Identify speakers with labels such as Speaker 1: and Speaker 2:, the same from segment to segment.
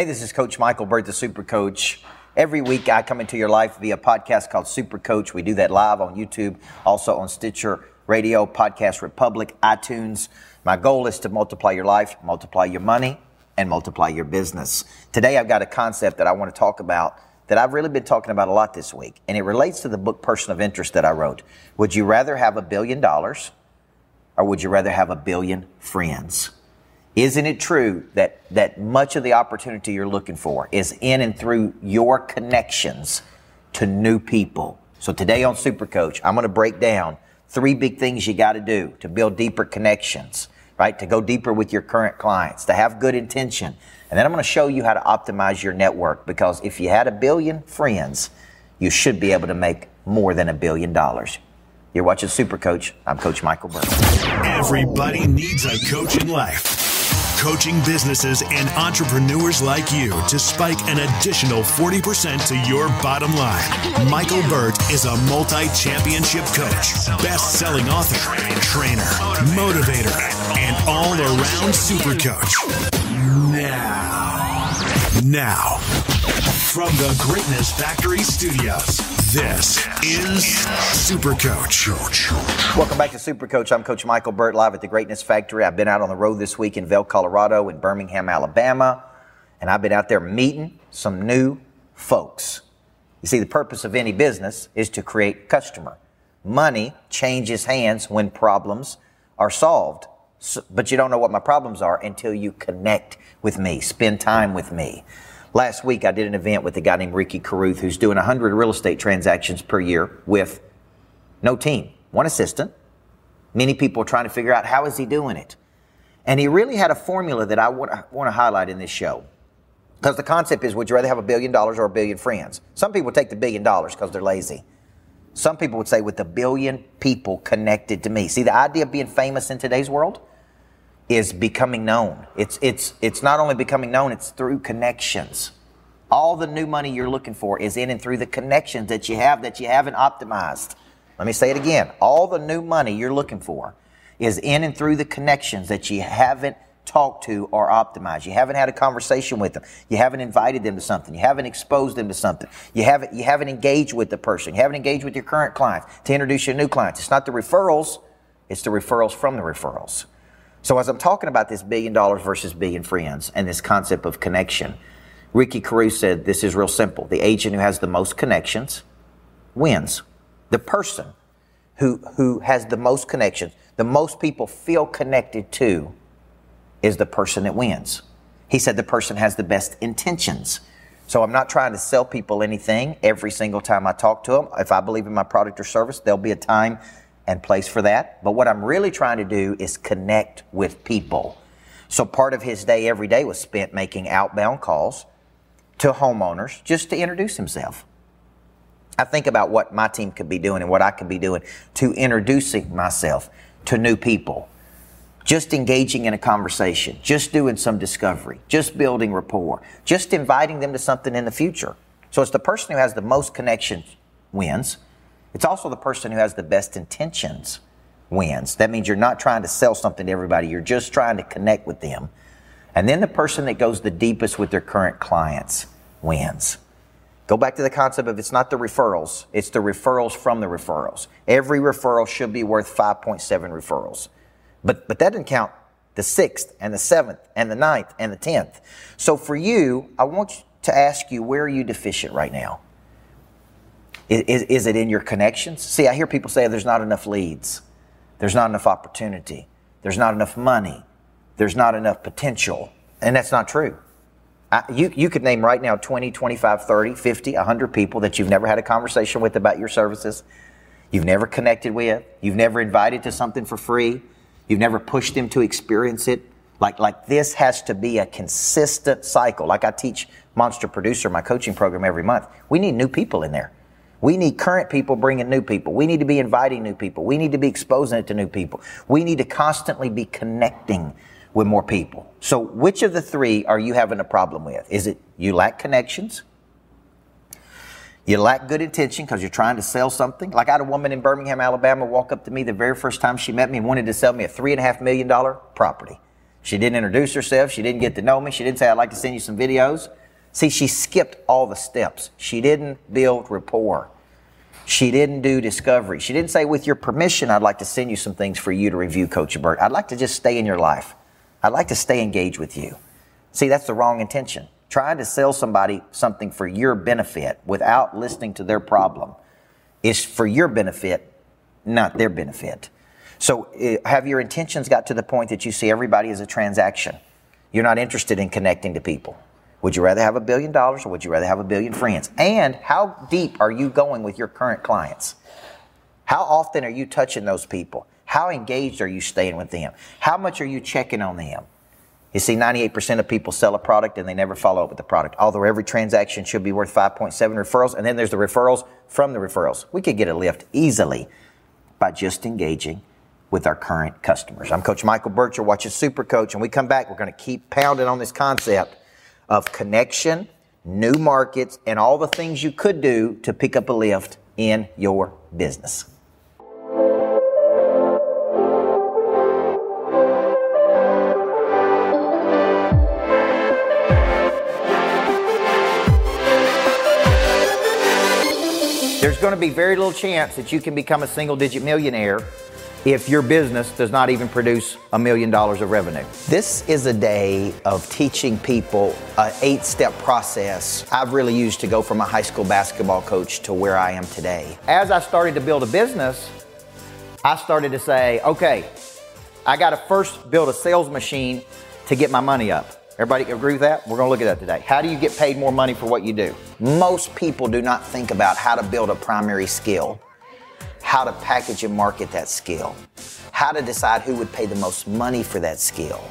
Speaker 1: Hey, this is Coach Michael Burt, the Super Coach. Every week I come into your life via podcast called Super Coach. We do that live on YouTube, also on Stitcher Radio, Podcast Republic, iTunes. My goal is to multiply your life, multiply your money, and multiply your business. Today I've got a concept that I want to talk about that I've really been talking about a lot this week, and it relates to the book Person of Interest that I wrote. Would you rather have a billion dollars or would you rather have a billion friends? Isn't it true that, that much of the opportunity you're looking for is in and through your connections to new people? So today on Super Coach, I'm going to break down three big things you got to do to build deeper connections, right? To go deeper with your current clients, to have good intention. And then I'm going to show you how to optimize your network because if you had a billion friends, you should be able to make more than a billion dollars. You're watching Super Coach. I'm Coach Michael Burt.
Speaker 2: Everybody needs a coach in life coaching businesses and entrepreneurs like you to spike an additional 40% to your bottom line. Michael Burt is a multi championship coach, best selling author, trainer, motivator, and all around super coach. Now, now, from the Greatness Factory Studios, this is Super Coach.
Speaker 1: Welcome back to Super Coach. I'm Coach Michael Burt, live at the Greatness Factory. I've been out on the road this week in Vail, Colorado, in Birmingham, Alabama, and I've been out there meeting some new folks. You see, the purpose of any business is to create customer. Money changes hands when problems are solved. So, but you don't know what my problems are until you connect with me, spend time with me. Last week, I did an event with a guy named Ricky Carruth who's doing 100 real estate transactions per year with no team, one assistant. Many people are trying to figure out how is he doing it. And he really had a formula that I want, want to highlight in this show. Because the concept is would you rather have a billion dollars or a billion friends? Some people take the billion dollars because they're lazy. Some people would say with a billion people connected to me. See, the idea of being famous in today's world is becoming known. It's, it's, it's not only becoming known, it's through connections. All the new money you're looking for is in and through the connections that you have that you haven't optimized. Let me say it again. All the new money you're looking for is in and through the connections that you haven't talked to or optimized. You haven't had a conversation with them. You haven't invited them to something. You haven't exposed them to something. You haven't, you haven't engaged with the person. You haven't engaged with your current clients to introduce your new clients. It's not the referrals. It's the referrals from the referrals. So as I'm talking about this billion dollars versus billion friends and this concept of connection, Ricky Carruth said this is real simple. The agent who has the most connections wins. The person who, who has the most connections, the most people feel connected to is the person that wins. He said the person has the best intentions. So I'm not trying to sell people anything every single time I talk to them. If I believe in my product or service, there'll be a time and place for that. But what I'm really trying to do is connect with people. So part of his day every day was spent making outbound calls to homeowners just to introduce himself. I think about what my team could be doing and what I could be doing to introducing myself to new people. Just engaging in a conversation, just doing some discovery, just building rapport, just inviting them to something in the future. So it's the person who has the most connections wins. It's also the person who has the best intentions wins. That means you're not trying to sell something to everybody, you're just trying to connect with them. And then the person that goes the deepest with their current clients wins. Go back to the concept of it's not the referrals, it's the referrals from the referrals. Every referral should be worth 5.7 referrals. But, but that didn't count the sixth and the seventh and the ninth and the tenth. So for you, I want to ask you where are you deficient right now? Is, is it in your connections? See, I hear people say there's not enough leads, there's not enough opportunity, there's not enough money, there's not enough potential. And that's not true. I, you, you could name right now 20, 25, 30, 50, 100 people that you've never had a conversation with about your services, you've never connected with, you've never invited to something for free, you've never pushed them to experience it. Like, like this has to be a consistent cycle. Like I teach Monster Producer, my coaching program every month. We need new people in there. We need current people bringing new people. We need to be inviting new people. We need to be exposing it to new people. We need to constantly be connecting with more people. So, which of the three are you having a problem with? Is it you lack connections? You lack good intention because you're trying to sell something? Like I had a woman in Birmingham, Alabama walk up to me the very first time she met me and wanted to sell me a $3.5 million property. She didn't introduce herself. She didn't get to know me. She didn't say, I'd like to send you some videos. See, she skipped all the steps. She didn't build rapport. She didn't do discovery. She didn't say, with your permission, I'd like to send you some things for you to review, Coach Burt. I'd like to just stay in your life. I'd like to stay engaged with you. See, that's the wrong intention. Trying to sell somebody something for your benefit without listening to their problem is for your benefit, not their benefit. So, uh, have your intentions got to the point that you see everybody as a transaction? You're not interested in connecting to people. Would you rather have a billion dollars or would you rather have a billion friends? And how deep are you going with your current clients? How often are you touching those people? How engaged are you staying with them? How much are you checking on them? You see, 98% of people sell a product and they never follow up with the product. Although every transaction should be worth 5.7 referrals, and then there's the referrals from the referrals. We could get a lift easily by just engaging with our current customers. I'm Coach Michael Burt. You're watching Super Coach, and we come back. We're going to keep pounding on this concept of connection, new markets, and all the things you could do to pick up a lift in your business. There's going to be very little chance that you can become a single digit millionaire if your business does not even produce a million dollars of revenue. This is a day of teaching people an eight step process I've really used to go from a high school basketball coach to where I am today. As I started to build a business, I started to say, okay, I got to first build a sales machine to get my money up. Everybody agree with that? We're going to look at that today. How do you get paid more money for what you do? Most people do not think about how to build a primary skill, how to package and market that skill, how to decide who would pay the most money for that skill,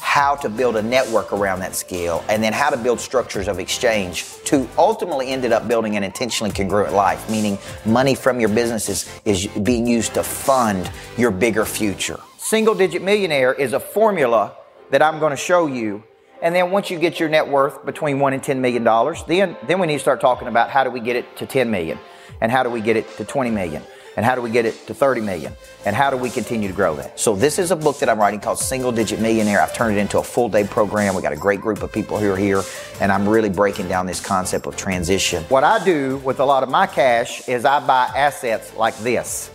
Speaker 1: how to build a network around that skill, and then how to build structures of exchange to ultimately ended up building an intentionally congruent life, meaning money from your businesses is being used to fund your bigger future. Single digit millionaire is a formula that I'm going to show you and then once you get your net worth between one and ten million dollars, then then we need to start talking about how do we get it to 10 million, and how do we get it to 20 million, and how do we get it to 30 million, and how do we continue to grow that? So this is a book that I'm writing called Single Digit Millionaire. I've turned it into a full day program. We got a great group of people who are here, and I'm really breaking down this concept of transition. What I do with a lot of my cash is I buy assets like this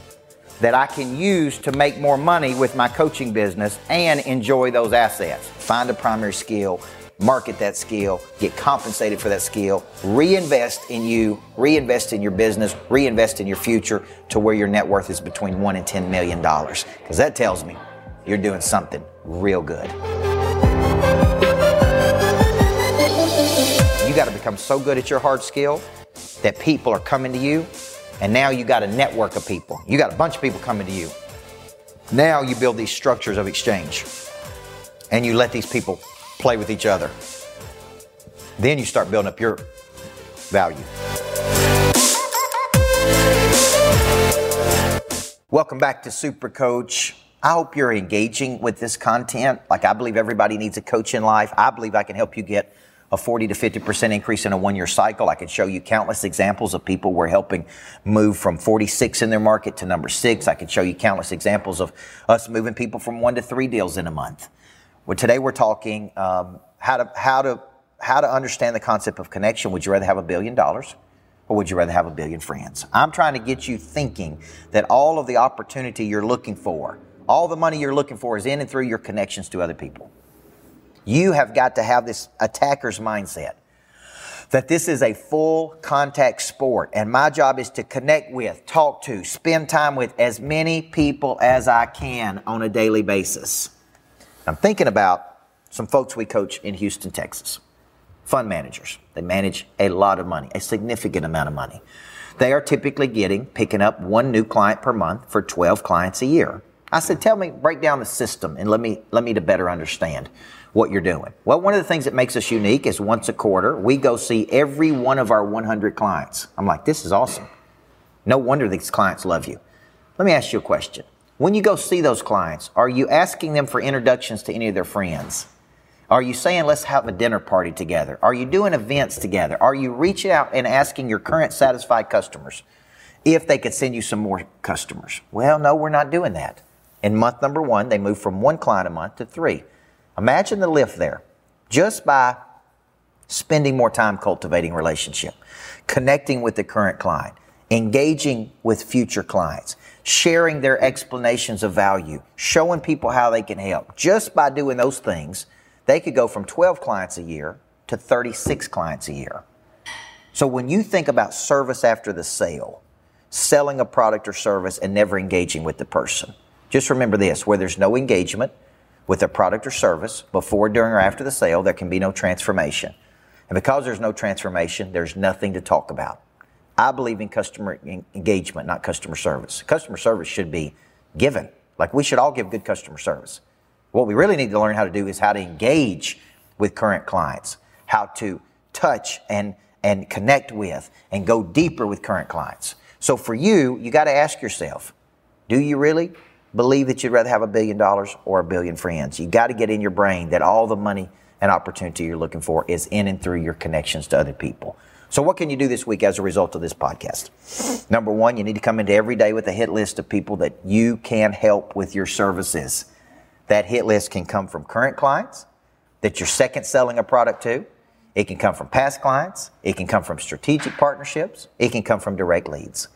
Speaker 1: that I can use to make more money with my coaching business and enjoy those assets. Find a primary skill, market that skill, get compensated for that skill, reinvest in you, reinvest in your business, reinvest in your future to where your net worth is between one and ten million dollars. Because that tells me you're doing something real good. You got to become so good at your hard skill that people are coming to you and now you got a network of people. You got a bunch of people coming to you. Now you build these structures of exchange and you let these people play with each other. Then you start building up your value. Welcome back to Super Coach. I hope you're engaging with this content. Like I believe everybody needs a coach in life. I believe I can help you get a 40 to 50% increase in a one year cycle. I can show you countless examples of people we're helping move from 46 in their market to number six. I can show you countless examples of us moving people from one to three deals in a month. Well, today we're talking um, how to how to how to understand the concept of connection. Would you rather have a billion dollars? Or would you rather have a billion friends? I'm trying to get you thinking that all of the opportunity you're looking for, all the money you're looking for is in and through your connections to other people. You have got to have this attacker's mindset that this is a full contact sport and my job is to connect with, talk to, spend time with as many people as I can on a daily basis. I'm thinking about some folks we coach in Houston, Texas. Fund managers. They manage a lot of money, a significant amount of money. They are typically getting, picking up one new client per month for 12 clients a year. I said, tell me, break down the system and let me, let me to better understand what you're doing. Well, one of the things that makes us unique is once a quarter, we go see every one of our 100 clients. I'm like, this is awesome. No wonder these clients love you. Let me ask you a question. When you go see those clients, are you asking them for introductions to any of their friends? Are you saying, let's have a dinner party together? Are you doing events together? Are you reaching out and asking your current satisfied customers if they could send you some more customers? Well, no, we're not doing that. In month number one, they moved from one client a month to three. Imagine the lift there just by spending more time cultivating relationship, connecting with the current client, engaging with future clients, sharing their explanations of value, showing people how they can help. Just by doing those things, they could go from 12 clients a year to 36 clients a year. So when you think about service after the sale, selling a product or service and never engaging with the person, just remember this where there's no engagement with a product or service before, during, or after the sale, there can be no transformation. And because there's no transformation, there's nothing to talk about. I believe in customer engagement, not customer service. Customer service should be given. Like we should all give good customer service. What we really need to learn how to do is how to engage with current clients, how to touch and, and connect with and go deeper with current clients. So for you, you got to ask yourself, do you really believe that you'd rather have a billion dollars or a billion friends? You got to get in your brain that all the money and opportunity you're looking for is in and through your connections to other people. So, what can you do this week as a result of this podcast? Number one, you need to come into every day with a hit list of people that you can help with your services. That hit list can come from current clients that you're second selling a product to. It can come from past clients. It can come from strategic partnerships. It can come from direct leads.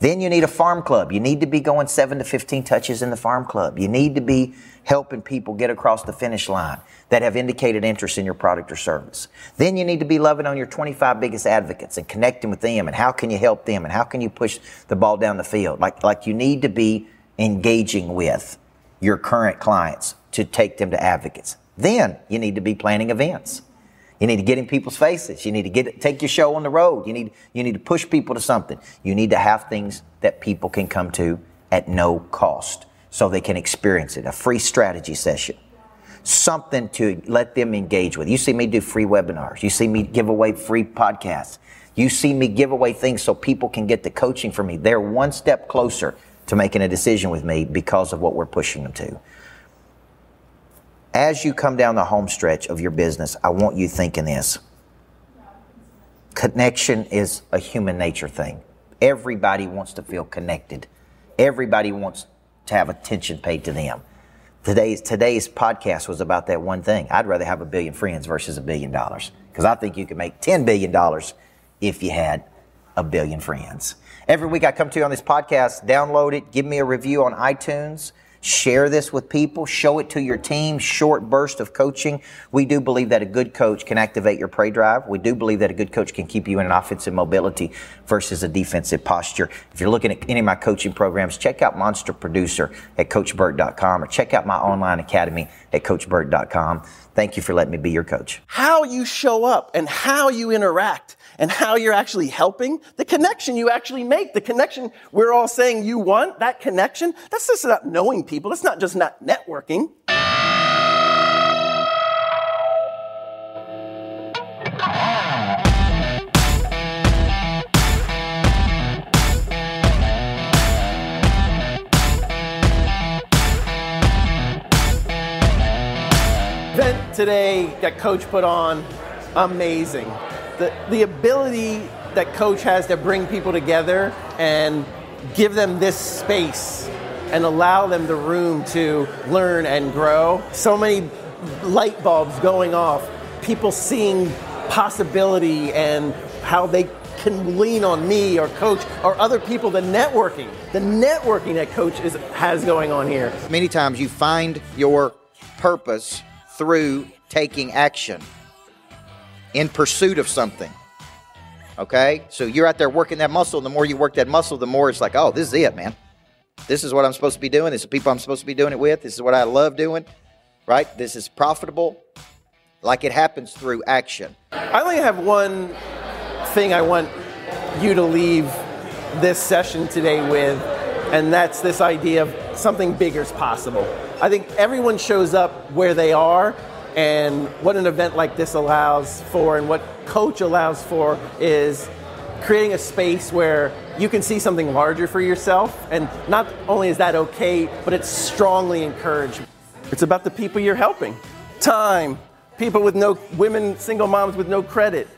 Speaker 1: Then you need a farm club. You need to be going seven to 15 touches in the farm club. You need to be helping people get across the finish line that have indicated interest in your product or service. Then you need to be loving on your 25 biggest advocates and connecting with them and how can you help them and how can you push the ball down the field. Like, like you need to be engaging with your current clients to take them to advocates. Then you need to be planning events. You need to get in people's faces. You need to get take your show on the road. You need you need to push people to something. You need to have things that people can come to at no cost so they can experience it. A free strategy session. Something to let them engage with. You see me do free webinars. You see me give away free podcasts. You see me give away things so people can get the coaching from me. They're one step closer to making a decision with me because of what we're pushing them to as you come down the home stretch of your business, I want you thinking this. Connection is a human nature thing. Everybody wants to feel connected. Everybody wants to have attention paid to them. Today's today's podcast was about that one thing. I'd rather have a billion friends versus a billion dollars because I think you could make 10 billion dollars if you had a billion friends. Every week I come to you on this podcast, download it, give me a review on iTunes. Share this with people. Show it to your team. Short burst of coaching. We do believe that a good coach can activate your prey drive. We do believe that a good coach can keep you in an offensive mobility versus a defensive posture. If you're looking at any of my coaching programs, check out Monster Producer at CoachBurt.com or check out my online academy at CoachBurt.com. Thank you for letting me be your coach.
Speaker 3: How you show up and how you interact and how you're actually helping, the connection you actually make, the connection we're all saying you want, that connection, that's just not knowing people. That's not just not networking. Event today that coach put on, amazing the, the ability that coach has to bring people together and give them this space and allow them the room to learn and grow. So many light bulbs going off, people seeing possibility and how they can lean on me or coach or other people, the networking, the networking that coach is, has going on here.
Speaker 1: Many times you find your purpose through taking action in pursuit of something. Okay? So you're out there working that muscle, and the more you work that muscle, the more it's like, oh, this is it, man. This is what I'm supposed to be doing. This is the people I'm supposed to be doing it with. This is what I love doing. Right? This is profitable. Like it happens through action.
Speaker 3: I only have one thing I want you to leave this session today with, and that's this idea of something bigger is possible. I think everyone shows up where they are, and what an event like this allows for, and what Coach allows for, is creating a space where you can see something larger for yourself. And not only is that okay, but it's strongly encouraged. It's about the people you're helping. Time, people with no, women, single moms with no credit,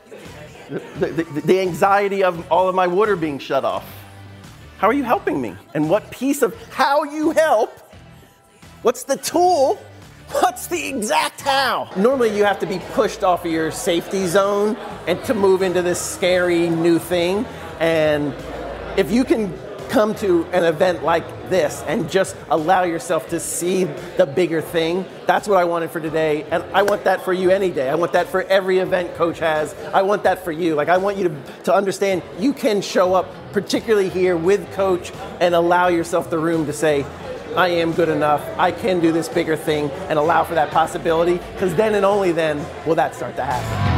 Speaker 3: the, the, the anxiety of all of my water being shut off. How are you helping me? And what piece of how you help, what's the tool What's the exact how? Normally, you have to be pushed off of your safety zone and to move into this scary new thing. And if you can come to an event like this and just allow yourself to see the bigger thing. That's what I wanted for today. And I want that for you any day. I want that for every event coach has. I want that for you. Like, I want you to, to understand you can show up, particularly here with coach, and allow yourself the room to say, I am good enough. I can do this bigger thing and allow for that possibility. Because then and only then will that start to happen.